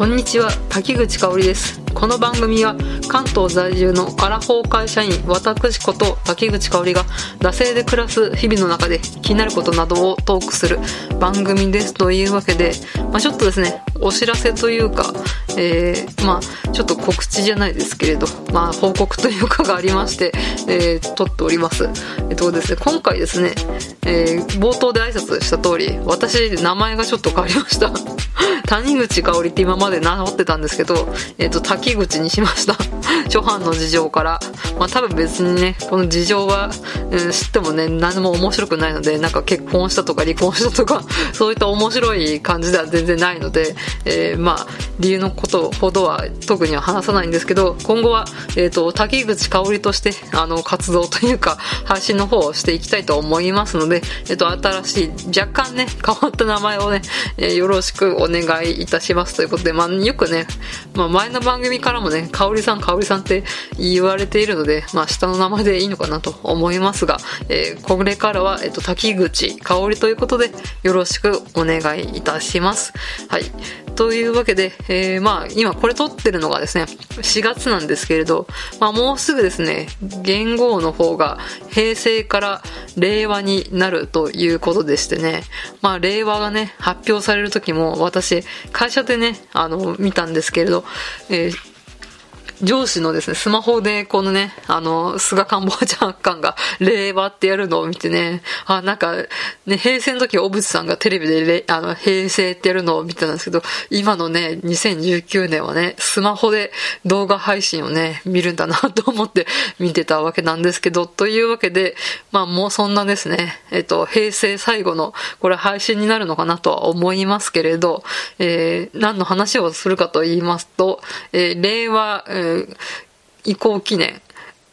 こんにちは。滝口香織です。この番組は関東在住のアラフォー会社員私こと滝口香織が惰性で暮らす日々の中で気になることなどをトークする番組ですというわけで、まあ、ちょっとですねお知らせというか、えー、まあちょっと告知じゃないですけれど、まあ報告というかがありまして、えー、撮っております。えっとですね、今回ですね、えー、冒頭で挨拶した通り、私、名前がちょっと変わりました。谷口香織って今まで名乗ってたんですけど、えっと、滝口にしました。初版の事情から。まあ多分別にね、この事情は、うん、知ってもね、何も面白くないので、なんか結婚したとか離婚したとか、そういった面白い感じでは全然ないので、えー、まあ、理由のことほどは特には話さないんですけど、今後は、えっ、ー、と、滝口香織として、あの、活動というか、配信の方をしていきたいと思いますので、えっ、ー、と、新しい、若干ね、変わった名前をね、えー、よろしくお願いいたしますということで、まあ、よくね、まあ、前の番組からもね、香織さん、香織さんって言われているので、まあ、下の名前でいいのかなと思いますが、えー、これからは、えっ、と、滝口香織ということで、よろしくお願いいたします。はい。というわけで、えー、まあ、今これ撮ってるのがですね、4月なんですけれど、まあ、もうすぐですね、元号の方が平成から令和になるということでしてね、まあ、令和がね、発表される時も私、会社でね、あの、見たんですけれど、えー上司のですね、スマホでこのね、あの、菅官房長官が 令和ってやるのを見てね、あ、なんか、ね、平成の時小渕さんがテレビであの、平成ってやるのを見てたんですけど、今のね、2019年はね、スマホで動画配信をね、見るんだなと思って見てたわけなんですけど、というわけで、まあもうそんなですね、えっと、平成最後の、これ配信になるのかなとは思いますけれど、えー、何の話をするかと言いますと、えー、令和、えー移行記念、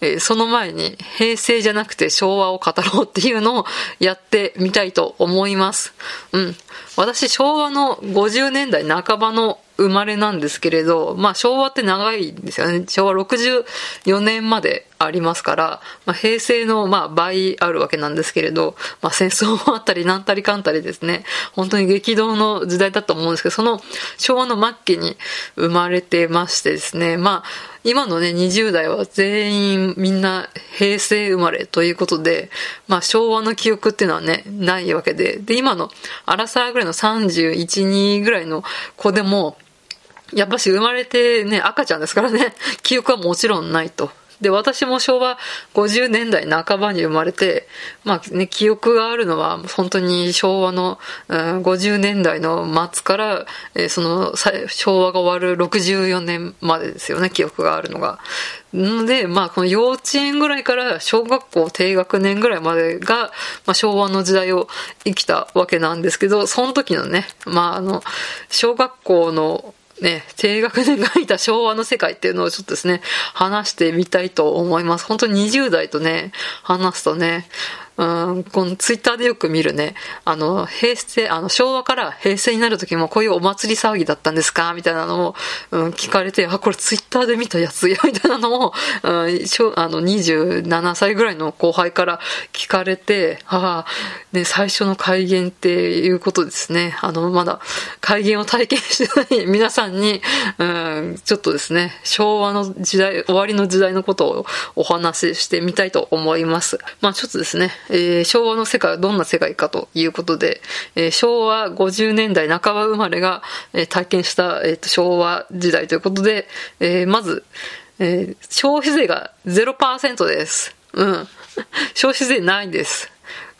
えその前に平成じゃなくて昭和を語ろうっていうのをやってみたいと思います。うん。私昭和の50年代半ばの生まれなんですけれど、まあ昭和って長いんですよね。昭和64年までありますから、まあ、平成のまあ倍あるわけなんですけれど、まあ戦争もあったりなんたりかんたりですね、本当に激動の時代だと思うんですけど、その昭和の末期に生まれてましてですね、まあ今のね20代は全員みんな平成生まれということで、まあ昭和の記憶っていうのはね、ないわけで、で今のアラサーぐらいの31、2ぐらいの子でも、やっぱし生まれてね、赤ちゃんですからね、記憶はもちろんないと。で、私も昭和50年代半ばに生まれて、まあね、記憶があるのは本当に昭和の、うん、50年代の末から、えー、その昭和が終わる64年までですよね、記憶があるのが。ので、まあこの幼稚園ぐらいから小学校低学年ぐらいまでが、まあ昭和の時代を生きたわけなんですけど、その時のね、まああの、小学校のね、低学年がいた昭和の世界っていうのをちょっとですね、話してみたいと思います。本当に20代とね、話すとね、うん、このツイッターでよく見るね、あの、平成、あの、昭和から平成になる時もこういうお祭り騒ぎだったんですか？みたいなのを、うん、聞かれて、あ、これツイッターで見たやつや、みたいなのを、うん、しょあの、27歳ぐらいの後輩から聞かれて、ああ、ね、最初の改元っていうことですね。あの、まだ改元を体験してない 皆さんに、うん、ちょっとですね、昭和の時代、終わりの時代のことをお話ししてみたいと思います。まあちょっとですね、えー、昭和の世界はどんな世界かということで、えー、昭和50年代半ば生まれが、えー、体験した、えーと、昭和時代ということで、えー、まず、えー、消費税が0%です。うん。消費税ないんです。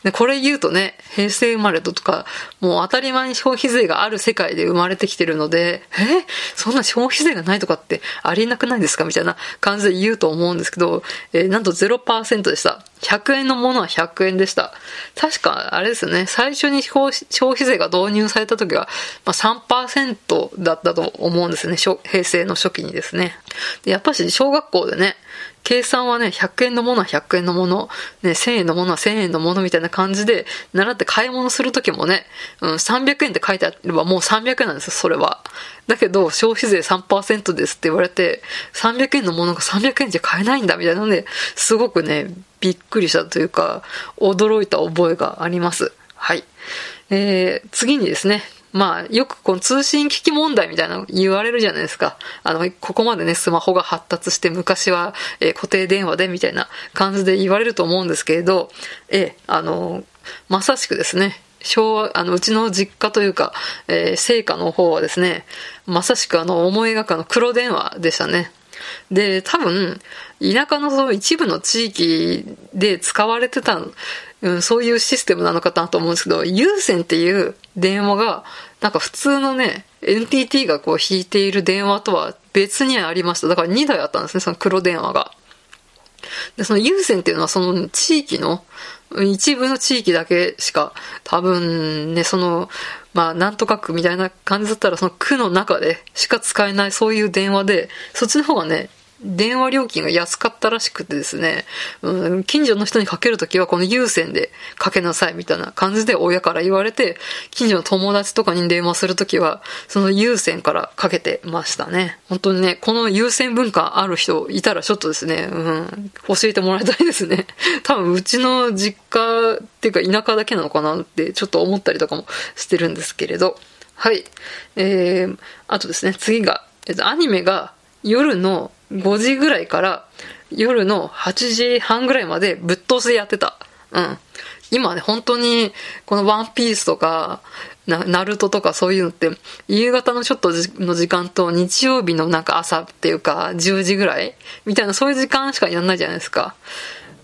で、これ言うとね、平成生まれとか、もう当たり前に消費税がある世界で生まれてきてるので、え？そんな消費税がないとかってありえなくないですか？みたいな感じで言うと思うんですけど、えー、なんと0%でした。100円のものは100円でした。確か、あれですね、最初に消費税が導入された時は、まあ、3%だったと思うんですね、平成の初期にですね。で、やっぱし小学校でね、計算はね、100円のものは100円のもの、ね、1000円のものは1000円のものみたいな感じで、習って買い物するときもね、うん、300円って書いてあればもう300円なんですよ、それは。だけど、消費税3%ですって言われて、300円のものが300円じゃ買えないんだみたいなので、すごくね、びっくりしたというか、驚いた覚えがあります。はい。えー、次にですね、まあ、よくこの通信機器問題みたいなの言われるじゃないですか。あの、ここまでね、スマホが発達して昔は、えー、固定電話でみたいな感じで言われると思うんですけれど、えー、あの、まさしくですね、昭和、あの、うちの実家というか、えー、聖火の方はですね、まさしくあの、思い描かの黒電話でしたね。で、多分、田舎のその一部の地域で使われてた、うん、そういうシステムなのかなと思うんですけど、有線っていう電話が、なんか普通のね、NTT がこう引いている電話とは別にありました。だから2台あったんですね、その黒電話が。で、その有線っていうのはその地域の、一部の地域だけしか、多分ね、その、まあ、なんとか区みたいな感じだったら、その区の中でしか使えないそういう電話で、そっちの方がね、電話料金が安かったらしくてですね、うん、近所の人にかけるときはこの有線でかけなさいみたいな感じで親から言われて、近所の友達とかに電話するときは、その有線からかけてましたね。本当にね、この有線文化ある人いたらちょっとですね、うん、教えてもらいたいですね。多分うちの実家っていうか田舎だけなのかなってちょっと思ったりとかもしてるんですけれど。はい。えー、あとですね、次が、えっと、アニメが夜の5時ぐらいから夜の8時半ぐらいまでぶっ通しでやってた。うん。今ね、本当に、このワンピースとか、な、ナルトとかそういうのって、夕方のちょっとの時間と日曜日のなんか朝っていうか、10時ぐらいみたいなそういう時間しかやんないじゃないですか。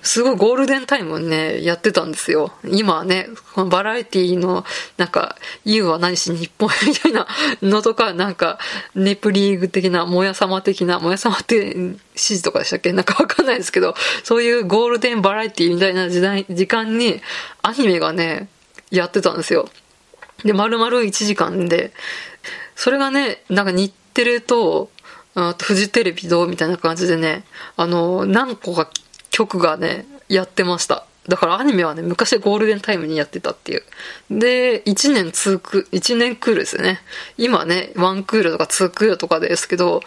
すごいゴールデンタイムね、やってたんですよ。今はね、このバラエティの、なんか、ユうは何し日本みたいなのとか、なんか、ネプリーグ的な、もやさま的な、もやさまって指示とかでしたっけ？なんかわかんないですけど、そういうゴールデンバラエティみたいな時代、時間に、アニメがね、やってたんですよ。で、丸々1時間で、それがね、なんか日テレと、あとフジテレビどうみたいな感じでね、あの、何個か曲がね、やってました。だからアニメはね、昔ゴールデンタイムにやってたっていう。で、1年2ク、1年クールですよね。今ね、1クールとか2クールとかですけど、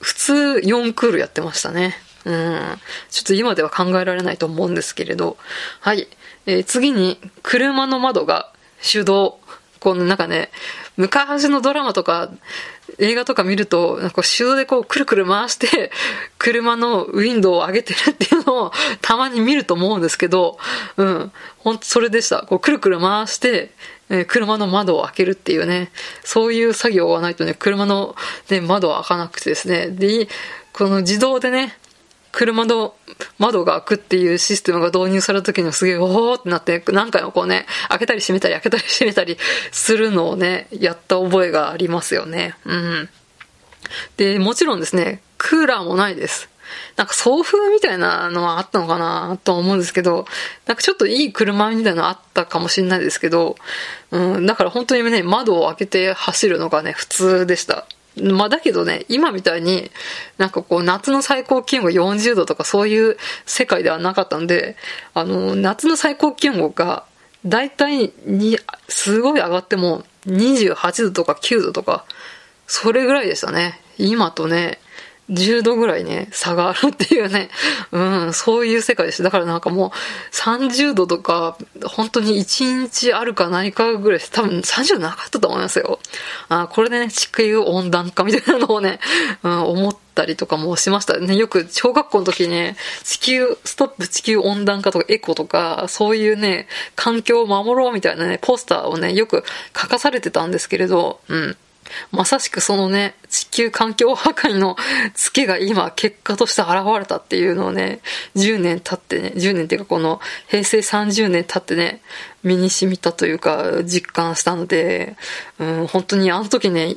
普通4クールやってましたね。うん。ちょっと今では考えられないと思うんですけれど。はい。えー、次に、車の窓が手動。このなんかね、昔のドラマとか映画とか見ると、なんか手動でこうくるくる回して、車のウィンドウを上げてるっていうのをたまに見ると思うんですけど、うん、ほんとそれでした。こうくるくる回して、え車の窓を開けるっていうね、そういう作業がないとね、車の、ね、窓は開かなくてですね、で、この自動でね、車の窓が開くっていうシステムが導入された時にはすげえ、おーってなって、何回もこうね、開けたり閉めたり開けたり閉めたりするのをね、やった覚えがありますよね。うん。で、もちろんですね、クーラーもないです。なんか送風みたいなのはあったのかなと思うんですけど、なんかちょっといい車みたいなのあったかもしれないですけど、うん、だから本当にね、窓を開けて走るのがね、普通でした。まあだけどね、今みたいになんかこう夏の最高気温が40度とかそういう世界ではなかったんで、あの、夏の最高気温が大体に、すごい上がっても28度とか9度とか、それぐらいでしたね。今とね、10度ぐらいね、差があるっていうね、うん、そういう世界です。だからなんかもう30度とか、本当に1日あるかないかぐらいで。多分30度なかったと思いますよ。あこれでね、地球温暖化みたいなのをね、うん、思ったりとかもしましたね。よく小学校の時ね、地球、ストップ地球温暖化とかエコとか、そういうね、環境を守ろうみたいなね、ポスターをね、よく書かされてたんですけれど、うん。まさしくそのね、地球環境破壊のツケが今結果として現れたっていうのをね、10年経ってね、10年っていうかこの平成30年経ってね、身に染みたというか実感したので、うん、本当にあの時ね、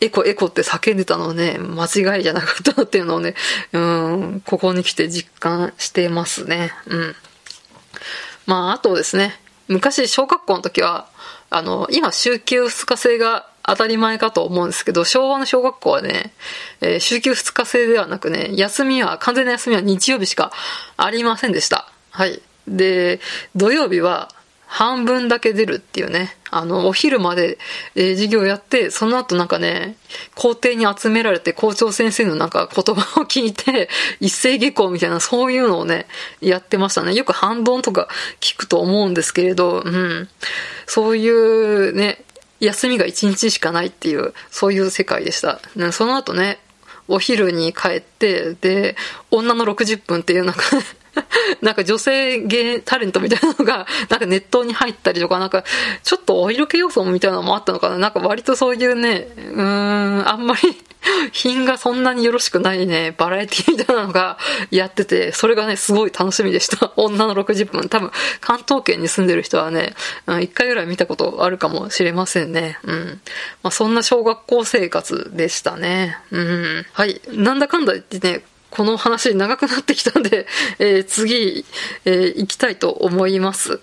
エコエコって叫んでたのね、間違いじゃなかったっていうのをね、うん、ここに来て実感してますね。うん。まあ、あとですね、昔小学校の時は、あの、今週休2日制が当たり前かと思うんですけど、昭和の小学校はね、えー、週休2日制ではなくね、休みは、完全な休みは日曜日しかありませんでした。はい。で、土曜日は半分だけ出るっていうね、あの、お昼まで、えー、授業やって、その後なんかね、校庭に集められて校長先生のなんか言葉を聞いて、一斉下校みたいなそういうのをね、やってましたね。よく反論とか聞くと思うんですけれど、うん。そういうね、休みが1日しかないっていう、そういう世界でした。その後ね、お昼に帰って、で、女の60分っていうなんか なんか女性芸タレントみたいなのが、なんかネットに入ったりとか、なんか、ちょっとお色気要素みたいなのもあったのかな。なんか割とそういうね、うーん、あんまり 品がそんなによろしくないね、バラエティみたいなのがやってて、それがね、すごい楽しみでした。女の60分。多分、関東圏に住んでる人はね、一回ぐらい見たことあるかもしれませんね。うん。まあ、そんな小学校生活でしたね。うん。はい。なんだかんだ言ってね、この話長くなってきたんで、えー、次、えー、行きたいと思います。